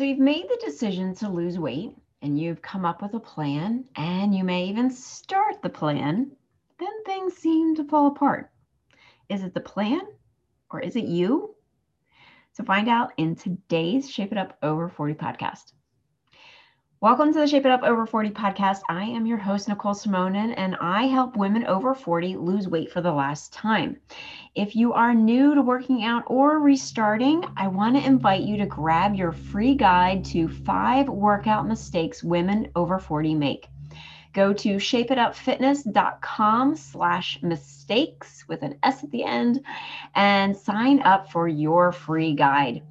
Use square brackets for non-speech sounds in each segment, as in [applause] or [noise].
So you've made the decision to lose weight and you've come up with a plan and you may even start the plan, then things seem to fall apart. Is it the plan or is it you? So find out in today's Shape It Up Over 40 podcast. Welcome to the Shape It Up Over 40 podcast. I am your host, Nicole Simonin, and I help women over 40 lose weight for the last time. If you are new to working out or restarting, I want to invite you to grab your free guide to five workout mistakes women over 40 make. Go to shapeitupfitness.com slash mistakes with an S at the end and sign up for your free guide.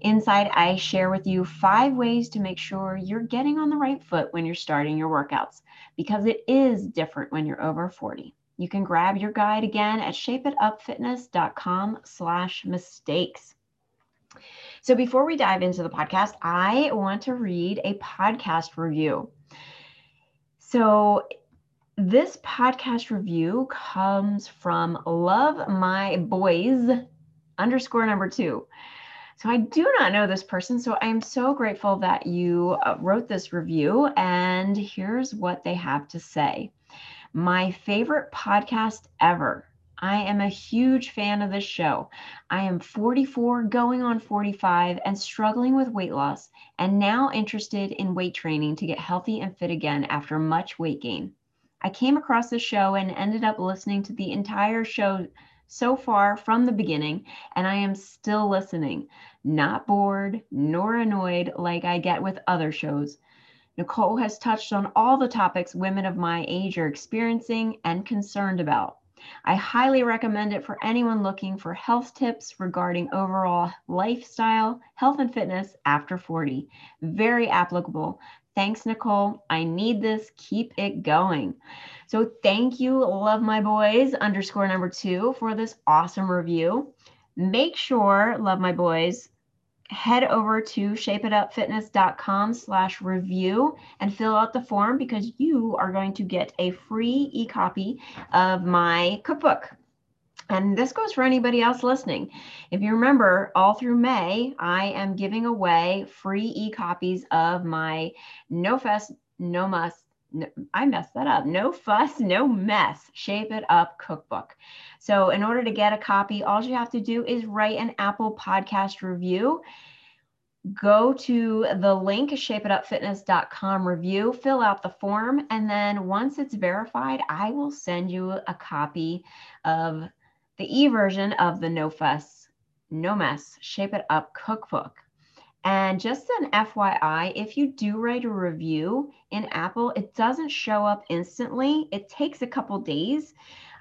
Inside, I share with you five ways to make sure you're getting on the right foot when you're starting your workouts because it is different when you're over 40. You can grab your guide again at shapeitupfitness.com slash mistakes. So before we dive into the podcast, I want to read a podcast review. So, this podcast review comes from Love My Boys underscore number two. So, I do not know this person. So, I'm so grateful that you uh, wrote this review. And here's what they have to say My favorite podcast ever. I am a huge fan of this show. I am 44, going on 45, and struggling with weight loss, and now interested in weight training to get healthy and fit again after much weight gain. I came across the show and ended up listening to the entire show so far from the beginning, and I am still listening, not bored nor annoyed like I get with other shows. Nicole has touched on all the topics women of my age are experiencing and concerned about. I highly recommend it for anyone looking for health tips regarding overall lifestyle, health, and fitness after 40. Very applicable. Thanks, Nicole. I need this. Keep it going. So, thank you, Love My Boys underscore number two, for this awesome review. Make sure, Love My Boys, head over to shapeitupfitness.com slash review and fill out the form because you are going to get a free e-copy of my cookbook. And this goes for anybody else listening. If you remember, all through May, I am giving away free e-copies of my No Fuss, No Muss, I messed that up. No fuss, no mess. Shape it up cookbook. So, in order to get a copy, all you have to do is write an Apple podcast review. Go to the link, shapeitupfitness.com review, fill out the form, and then once it's verified, I will send you a copy of the e version of the No Fuss, No Mess, Shape It Up cookbook. And just an FYI, if you do write a review in Apple, it doesn't show up instantly. It takes a couple days.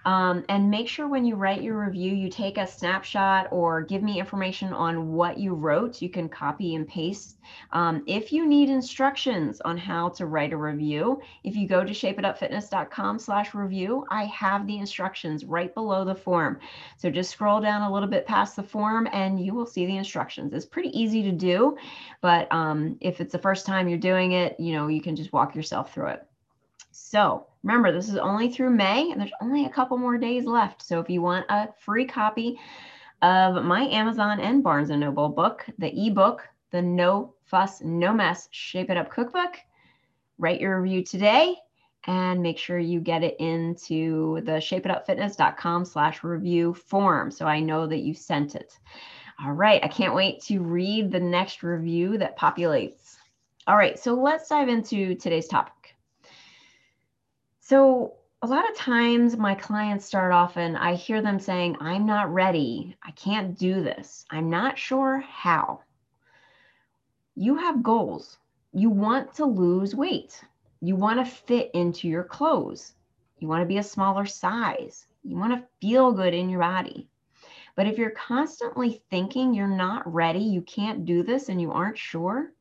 Um, and make sure when you write your review, you take a snapshot or give me information on what you wrote. You can copy and paste. Um, if you need instructions on how to write a review, if you go to shapeitupfitness.com slash review, I have the instructions right below the form. So just scroll down a little bit past the form and you will see the instructions. It's pretty easy to do, but um, if it's the first time you're doing it, you know, you can just walk yourself through it. So remember, this is only through May and there's only a couple more days left. So if you want a free copy of my Amazon and Barnes and Noble book, the ebook, the No Fuss, No Mess Shape It Up Cookbook, write your review today and make sure you get it into the shapeitupfitness.com slash review form so I know that you sent it. All right, I can't wait to read the next review that populates. All right, so let's dive into today's topic. So, a lot of times my clients start off and I hear them saying, I'm not ready. I can't do this. I'm not sure how. You have goals. You want to lose weight. You want to fit into your clothes. You want to be a smaller size. You want to feel good in your body. But if you're constantly thinking you're not ready, you can't do this, and you aren't sure,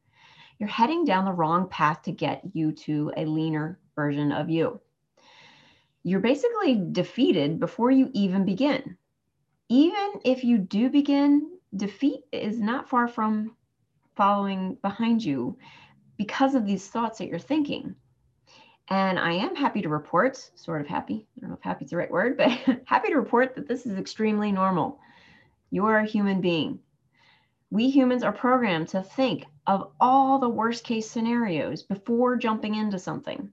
you're heading down the wrong path to get you to a leaner version of you you're basically defeated before you even begin. Even if you do begin, defeat is not far from following behind you because of these thoughts that you're thinking. And I am happy to report, sort of happy, I don't know if happy is the right word, but [laughs] happy to report that this is extremely normal. You are a human being. We humans are programmed to think of all the worst case scenarios before jumping into something.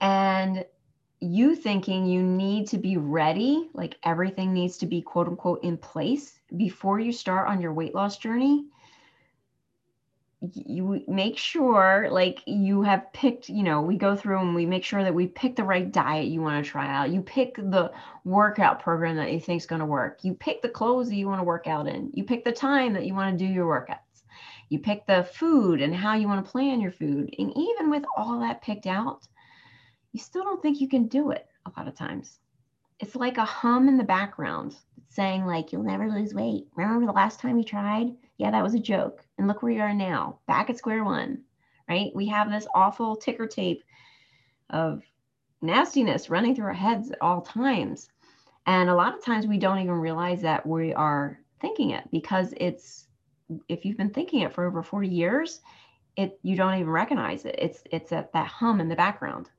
And you thinking you need to be ready, like everything needs to be quote unquote in place before you start on your weight loss journey, you make sure like you have picked you know we go through and we make sure that we pick the right diet you want to try out. You pick the workout program that you think is going to work. You pick the clothes that you want to work out in. You pick the time that you want to do your workouts. You pick the food and how you want to plan your food. And even with all that picked out you still don't think you can do it a lot of times it's like a hum in the background saying like you'll never lose weight remember the last time you tried yeah, that was a joke. And look where you are now, back at square one, right? We have this awful ticker tape of nastiness running through our heads at all times. And a lot of times we don't even realize that we are thinking it because it's, if you've been thinking it for over 40 years, it you don't even recognize it. It's it's at that hum in the background.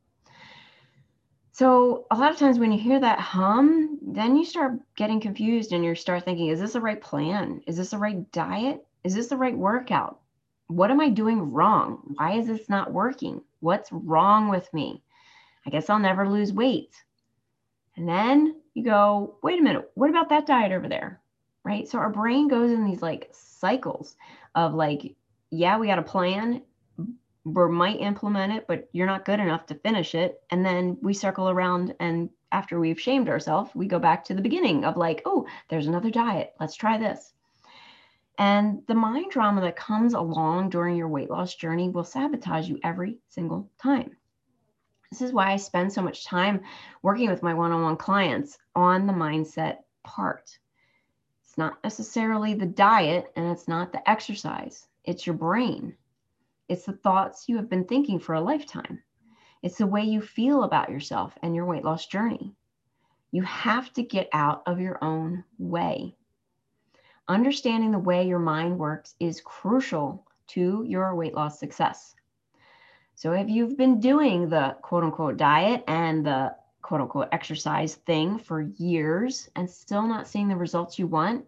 So a lot of times when you hear that hum, then you start getting confused and you start thinking, is this the right plan? Is this the right diet? Is this the right workout? What am I doing wrong? Why is this not working? What's wrong with me? I guess I'll never lose weight. And then you go, wait a minute, what about that diet over there? Right? So our brain goes in these like cycles of like, yeah, we got a plan we might implement it, but you're not good enough to finish it. And then we circle around and after we've shamed ourselves, we go back to the beginning of like, oh, there's another diet. Let's try this. And the mind drama that comes along during your weight loss journey will sabotage you every single time. This is why I spend so much time working with my one on one clients on the mindset part. It's not necessarily the diet and it's not the exercise, it's your brain. It's the thoughts you have been thinking for a lifetime. It's the way you feel about yourself and your weight loss journey. You have to get out of your own way. Understanding the way your mind works is crucial to your weight loss success. So, if you've been doing the quote unquote diet and the quote unquote exercise thing for years and still not seeing the results you want,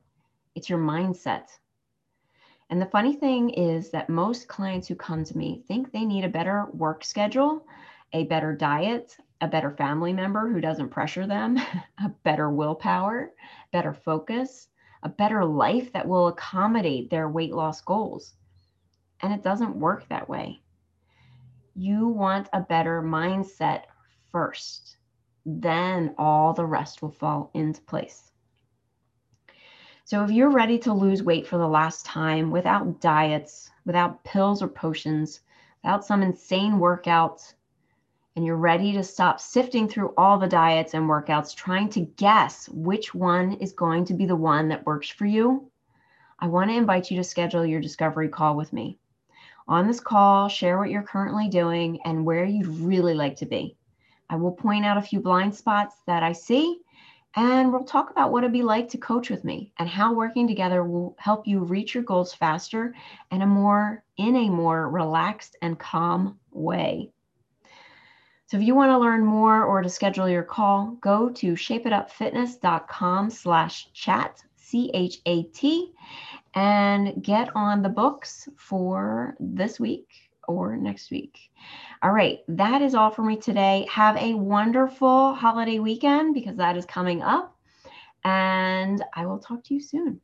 it's your mindset. And the funny thing is that most clients who come to me think they need a better work schedule, a better diet, a better family member who doesn't pressure them, [laughs] a better willpower, better focus, a better life that will accommodate their weight loss goals. And it doesn't work that way. You want a better mindset first, then all the rest will fall into place. So if you're ready to lose weight for the last time without diets, without pills or potions, without some insane workouts, and you're ready to stop sifting through all the diets and workouts, trying to guess which one is going to be the one that works for you, I want to invite you to schedule your discovery call with me. On this call, share what you're currently doing and where you'd really like to be. I will point out a few blind spots that I see and we'll talk about what it'd be like to coach with me and how working together will help you reach your goals faster and a more in a more relaxed and calm way. So if you want to learn more or to schedule your call, go to shapeitupfitness.com slash chat, C-H-A-T, and get on the books for this week or next week. All right, that is all for me today. Have a wonderful holiday weekend because that is coming up. And I will talk to you soon.